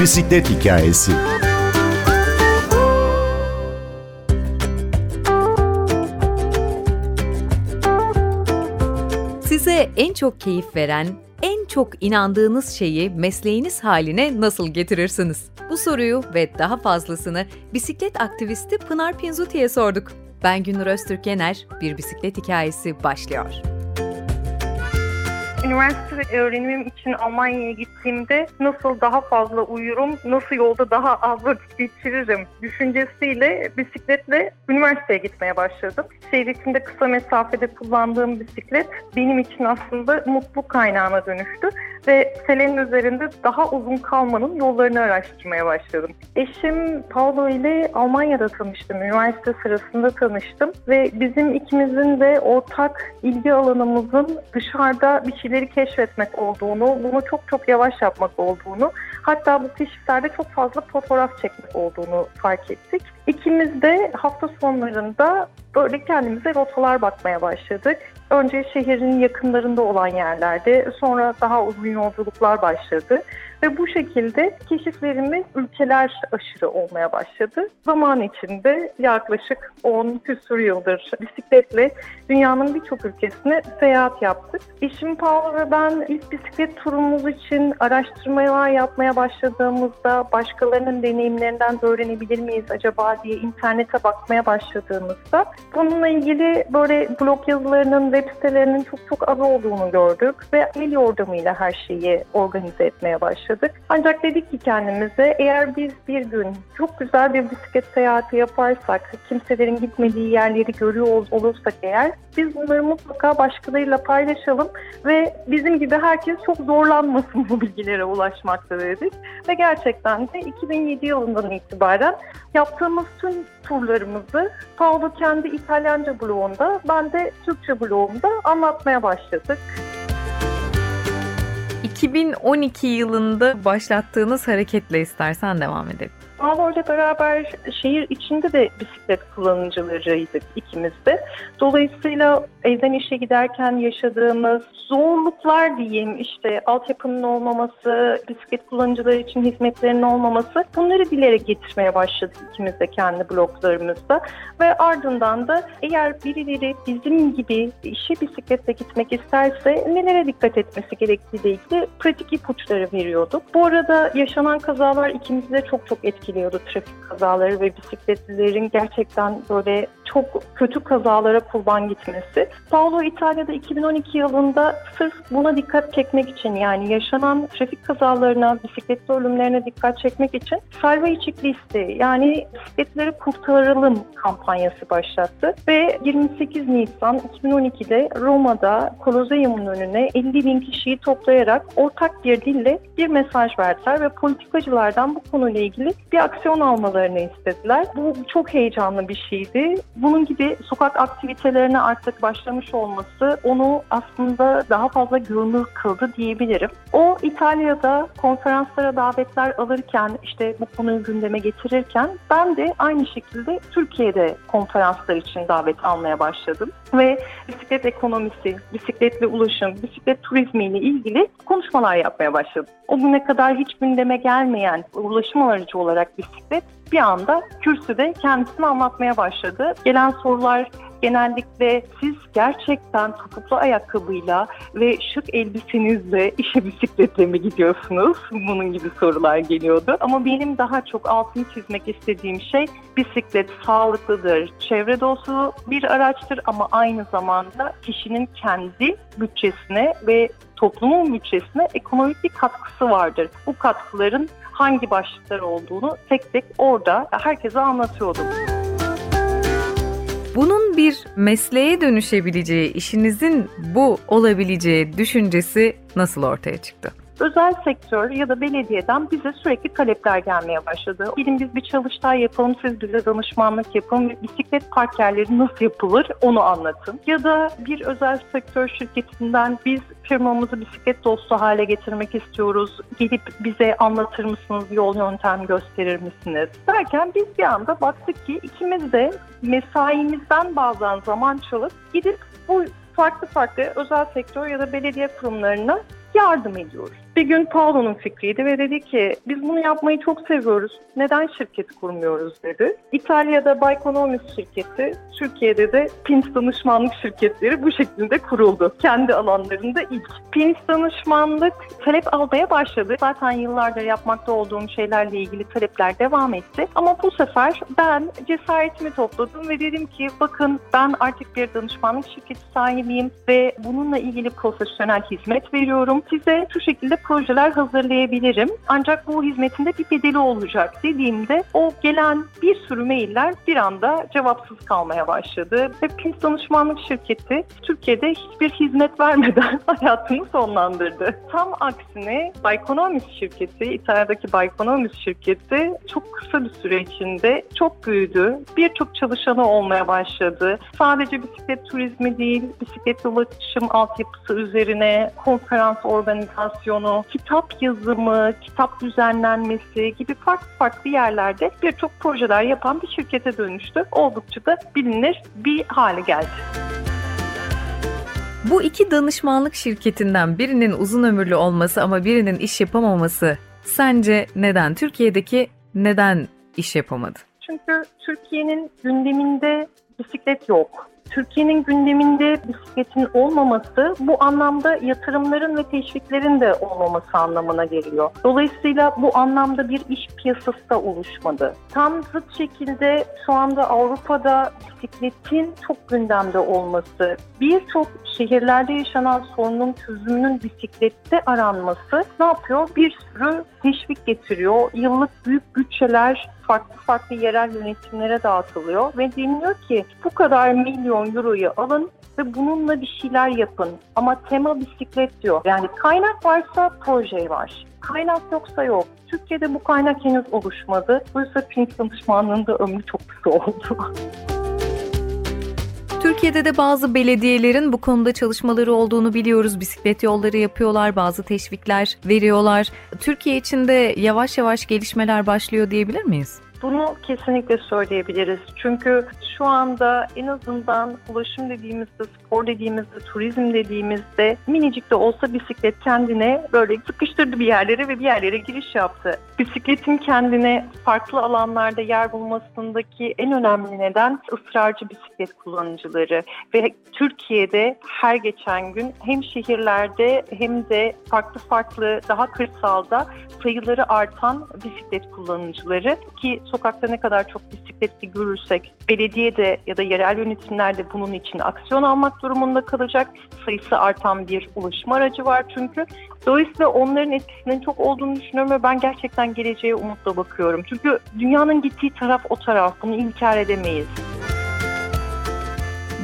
Bisiklet Hikayesi Size en çok keyif veren, en çok inandığınız şeyi mesleğiniz haline nasıl getirirsiniz? Bu soruyu ve daha fazlasını bisiklet aktivisti Pınar Pinzuti'ye sorduk. Ben Günür Öztürk Yener, Bir Bisiklet Hikayesi başlıyor. Üniversite öğrenimim için Almanya'ya gittiğimde nasıl daha fazla uyurum, nasıl yolda daha az vakit geçiririm düşüncesiyle bisikletle üniversiteye gitmeye başladım. Şehir kısa mesafede kullandığım bisiklet benim için aslında mutlu kaynağına dönüştü ve selenin üzerinde daha uzun kalmanın yollarını araştırmaya başladım. Eşim Paulo ile Almanya'da tanıştım, üniversite sırasında tanıştım ve bizim ikimizin de ortak ilgi alanımızın dışarıda bir şeyleri keşfetmek olduğunu, bunu çok çok yavaş yapmak olduğunu, hatta bu keşiflerde çok fazla fotoğraf çekmek olduğunu fark ettik. İkimiz de hafta sonlarında böyle kendimize rotalar bakmaya başladık. Önce şehrin yakınlarında olan yerlerde, sonra daha uzun yolculuklar başladı. Ve bu şekilde keşiflerimiz ülkeler aşırı olmaya başladı. Zaman içinde yaklaşık 10 küsur yıldır bisikletle dünyanın birçok ülkesine seyahat yaptık. Eşim Paolo ve ben ilk bisiklet turumuz için araştırmalar yapmaya başladığımızda başkalarının deneyimlerinden öğrenebilir miyiz acaba diye internete bakmaya başladığımızda bununla ilgili böyle blog yazılarının, web sitelerinin çok çok az olduğunu gördük ve el yordamıyla her şeyi organize etmeye başladık. Ancak dedik ki kendimize eğer biz bir gün çok güzel bir bisiklet seyahati yaparsak, kimselerin gitmediği yerleri görüyor olursak eğer biz bunları mutlaka başkalarıyla paylaşalım ve bizim gibi herkes çok zorlanmasın bu bilgilere ulaşmakta dedik. Ve gerçekten de 2007 yılından itibaren yaptığımız tüm turlarımızı Paolo kendi İtalyanca blogunda, ben de Türkçe blogumda anlatmaya başladık. 2012 yılında başlattığınız hareketle istersen devam edelim. İle beraber şehir içinde de bisiklet kullanıcılarıydık ikimiz de. Dolayısıyla evden işe giderken yaşadığımız zorluklar diyeyim işte altyapının olmaması, bisiklet kullanıcıları için hizmetlerinin olmaması bunları dile getirmeye başladık ikimiz de kendi bloglarımızda. Ve ardından da eğer birileri bizim gibi işe bisikletle gitmek isterse nelere dikkat etmesi gerektiği ile ilgili pratik ipuçları veriyorduk. Bu arada yaşanan kazalar ikimizi de çok çok etkili etkiliyordu trafik kazaları ve bisikletlilerin gerçekten böyle çok kötü kazalara kurban gitmesi. Paolo İtalya'da 2012 yılında sırf buna dikkat çekmek için yani yaşanan trafik kazalarına, bisikletli ölümlerine dikkat çekmek için Salva içik listi yani bisikletleri kurtaralım kampanyası başlattı ve 28 Nisan 2012'de Roma'da Koloseum'un önüne 50 bin kişiyi toplayarak ortak bir dille bir mesaj verdiler ve politikacılardan bu konuyla ilgili bir aksiyon almalarını istediler. Bu çok heyecanlı bir şeydi. Bunun gibi sokak aktivitelerine artık başlamış olması onu aslında daha fazla görünür kıldı diyebilirim. O İtalya'da konferanslara davetler alırken işte bu konuyu gündeme getirirken ben de aynı şekilde Türkiye'de konferanslar için davet almaya başladım. Ve bisiklet ekonomisi, bisikletli ulaşım, bisiklet turizmi ile ilgili konuşmalar yapmaya başladım. O güne kadar hiç gündeme gelmeyen ulaşım aracı olarak bisiklet bir anda kürsüde kendisini anlatmaya başladı. Gelen sorular genellikle siz gerçekten topuklu ayakkabıyla ve şık elbisenizle işe bisikletle mi gidiyorsunuz? Bunun gibi sorular geliyordu. Ama benim daha çok altını çizmek istediğim şey bisiklet sağlıklıdır, çevre dostu bir araçtır ama aynı zamanda kişinin kendi bütçesine ve toplumun bütçesine ekonomik bir katkısı vardır. Bu katkıların hangi başlıklar olduğunu tek tek orada herkese anlatıyordum. Bunun bir mesleğe dönüşebileceği, işinizin bu olabileceği düşüncesi nasıl ortaya çıktı? Özel sektör ya da belediyeden bize sürekli talepler gelmeye başladı. Gelin biz bir çalıştay yapalım, siz bize danışmanlık yapın bisiklet park yerleri nasıl yapılır onu anlatın. Ya da bir özel sektör şirketinden biz firmamızı bisiklet dostu hale getirmek istiyoruz. Gelip bize anlatır mısınız, yol yöntem gösterir misiniz? Derken biz bir anda baktık ki ikimiz de mesaimizden bazen zaman çalıp gidip bu farklı farklı özel sektör ya da belediye kurumlarına yardım ediyoruz. Bir gün Paulo'nun fikriydi ve dedi ki biz bunu yapmayı çok seviyoruz. Neden şirket kurmuyoruz dedi. İtalya'da Baykonomis şirketi, Türkiye'de de Pins danışmanlık şirketleri bu şekilde kuruldu. Kendi alanlarında ilk. Pins danışmanlık talep almaya başladı. Zaten yıllardır yapmakta olduğum şeylerle ilgili talepler devam etti. Ama bu sefer ben cesaretimi topladım ve dedim ki bakın ben artık bir danışmanlık şirketi sahibiyim ve bununla ilgili profesyonel hizmet veriyorum. Size şu şekilde projeler hazırlayabilirim. Ancak bu hizmetin de bir bedeli olacak dediğimde o gelen bir sürü mailler bir anda cevapsız kalmaya başladı. Ve Danışmanlık Şirketi Türkiye'de hiçbir hizmet vermeden hayatını sonlandırdı. Tam aksine Baykonomis şirketi, İtalya'daki Baykonomis şirketi çok kısa bir süre içinde çok büyüdü. Birçok çalışanı olmaya başladı. Sadece bisiklet turizmi değil, bisiklet ulaşım altyapısı üzerine konferans organizasyonu, kitap yazımı, kitap düzenlenmesi gibi farklı farklı yerlerde birçok projeler yapan bir şirkete dönüştü. Oldukça da bilinir bir hale geldi. Bu iki danışmanlık şirketinden birinin uzun ömürlü olması ama birinin iş yapamaması sence neden? Türkiye'deki neden iş yapamadı? Çünkü Türkiye'nin gündeminde bisiklet yok. Türkiye'nin gündeminde bisikletin olmaması bu anlamda yatırımların ve teşviklerin de olmaması anlamına geliyor. Dolayısıyla bu anlamda bir iş piyasası da oluşmadı. Tam zıt şekilde şu anda Avrupa'da bisikletin çok gündemde olması, birçok şehirlerde yaşanan sorunun çözümünün bisiklette aranması ne yapıyor? Bir sürü teşvik getiriyor. Yıllık büyük bütçeler farklı farklı yerel yönetimlere dağıtılıyor ve deniliyor ki bu kadar milyon euroyu alın ve bununla bir şeyler yapın. Ama tema bisiklet diyor. Yani kaynak varsa proje var. Kaynak yoksa yok. Türkiye'de bu kaynak henüz oluşmadı. Yüzden Pink danışmanlığında ömrü çok kısa oldu. Türkiye'de de bazı belediyelerin bu konuda çalışmaları olduğunu biliyoruz. Bisiklet yolları yapıyorlar, bazı teşvikler veriyorlar. Türkiye için de yavaş yavaş gelişmeler başlıyor diyebilir miyiz? Bunu kesinlikle söyleyebiliriz. Çünkü şu anda en azından ulaşım dediğimizde, spor dediğimizde, turizm dediğimizde minicik de olsa bisiklet kendine böyle sıkıştırdı bir yerlere ve bir yerlere giriş yaptı. Bisikletin kendine farklı alanlarda yer bulmasındaki en önemli neden ısrarcı bisiklet kullanıcıları ve Türkiye'de her geçen gün hem şehirlerde hem de farklı farklı daha kırsalda sayıları artan bisiklet kullanıcıları ki sokakta ne kadar çok bisikletli görürsek belediye de ya da yerel yönetimler de bunun için aksiyon almak durumunda kalacak. Sayısı artan bir ulaşım aracı var çünkü. Dolayısıyla onların etkisinin çok olduğunu düşünüyorum ve ben gerçekten geleceğe umutla bakıyorum. Çünkü dünyanın gittiği taraf o taraf. Bunu inkar edemeyiz.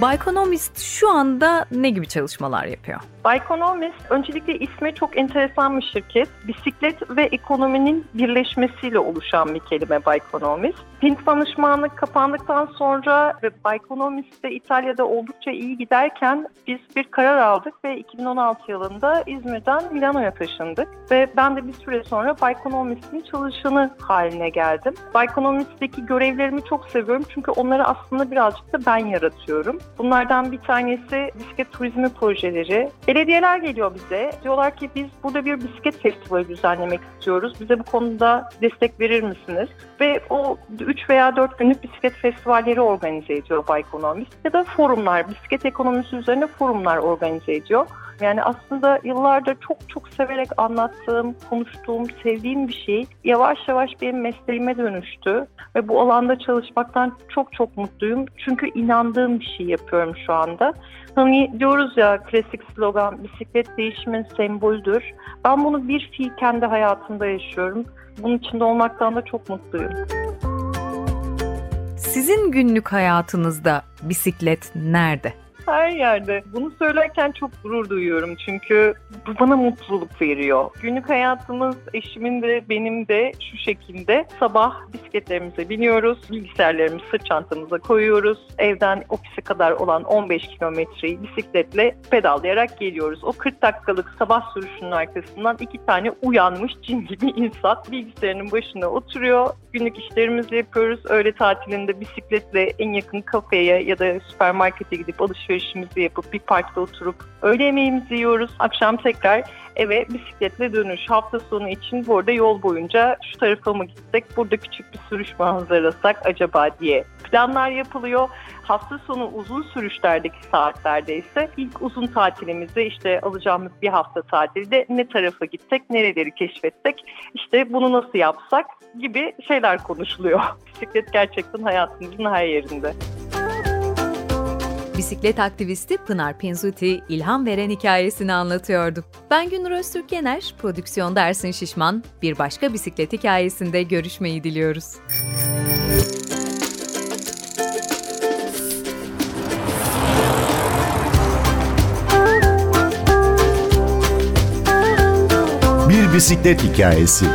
Baykonomist şu anda ne gibi çalışmalar yapıyor? Baykonomist öncelikle ismi çok enteresan bir şirket. Bisiklet ve ekonominin birleşmesiyle oluşan bir kelime Baykonomist. Pink danışmanlık kapandıktan sonra ve Baykonomist de İtalya'da oldukça iyi giderken biz bir karar aldık ve 2016 yılında İzmir'den Milano'ya taşındık. Ve ben de bir süre sonra Baykonomist'in çalışanı haline geldim. Baykonomist'teki görevlerimi çok seviyorum çünkü onları aslında birazcık da ben yaratıyorum. Bunlardan bir tanesi bisiklet turizmi projeleri. Belediyeler geliyor bize. Diyorlar ki biz burada bir bisiklet festivali düzenlemek istiyoruz. Bize bu konuda destek verir misiniz? Ve o 3 veya 4 günlük bisiklet festivalleri organize ediyor Baykonomist. Ya da forumlar, bisiklet ekonomisi üzerine forumlar organize ediyor. Yani aslında yıllardır çok çok severek anlattığım, konuştuğum, sevdiğim bir şey yavaş yavaş benim mesleğime dönüştü. Ve bu alanda çalışmaktan çok çok mutluyum. Çünkü inandığım bir şey yapıyorum şu anda. Hani diyoruz ya klasik slogan bisiklet değişimin sembolüdür. Ben bunu bir fiil kendi hayatımda yaşıyorum. Bunun içinde olmaktan da çok mutluyum. Sizin günlük hayatınızda bisiklet nerede? Her yerde. Bunu söylerken çok gurur duyuyorum çünkü bu bana mutluluk veriyor. Günlük hayatımız eşimin de benim de şu şekilde sabah bisikletlerimize biniyoruz, bilgisayarlarımızı çantamıza koyuyoruz. Evden ofise kadar olan 15 kilometreyi bisikletle pedallayarak geliyoruz. O 40 dakikalık sabah sürüşünün arkasından iki tane uyanmış cin gibi insan bilgisayarının başına oturuyor. Günlük işlerimizi yapıyoruz. Öğle tatilinde bisikletle en yakın kafeye ya da süpermarkete gidip alışveriş alışverişimizi yapıp bir parkta oturup öğle yemeğimizi yiyoruz. Akşam tekrar eve bisikletle dönüş. Hafta sonu için burada yol boyunca şu tarafa mı gitsek, burada küçük bir sürüş manzarasak acaba diye planlar yapılıyor. Hafta sonu uzun sürüşlerdeki saatlerde ise ilk uzun tatilimizi işte alacağımız bir hafta tatilde ne tarafa gitsek, nereleri keşfetsek, işte bunu nasıl yapsak gibi şeyler konuşuluyor. Bisiklet gerçekten hayatımızın her yerinde. Bisiklet aktivisti Pınar Pinzuti ilham veren hikayesini anlatıyordu. Ben Günür Öztürk Yener, prodüksiyon Dersin Şişman. Bir başka bisiklet hikayesinde görüşmeyi diliyoruz. Bir bisiklet hikayesi.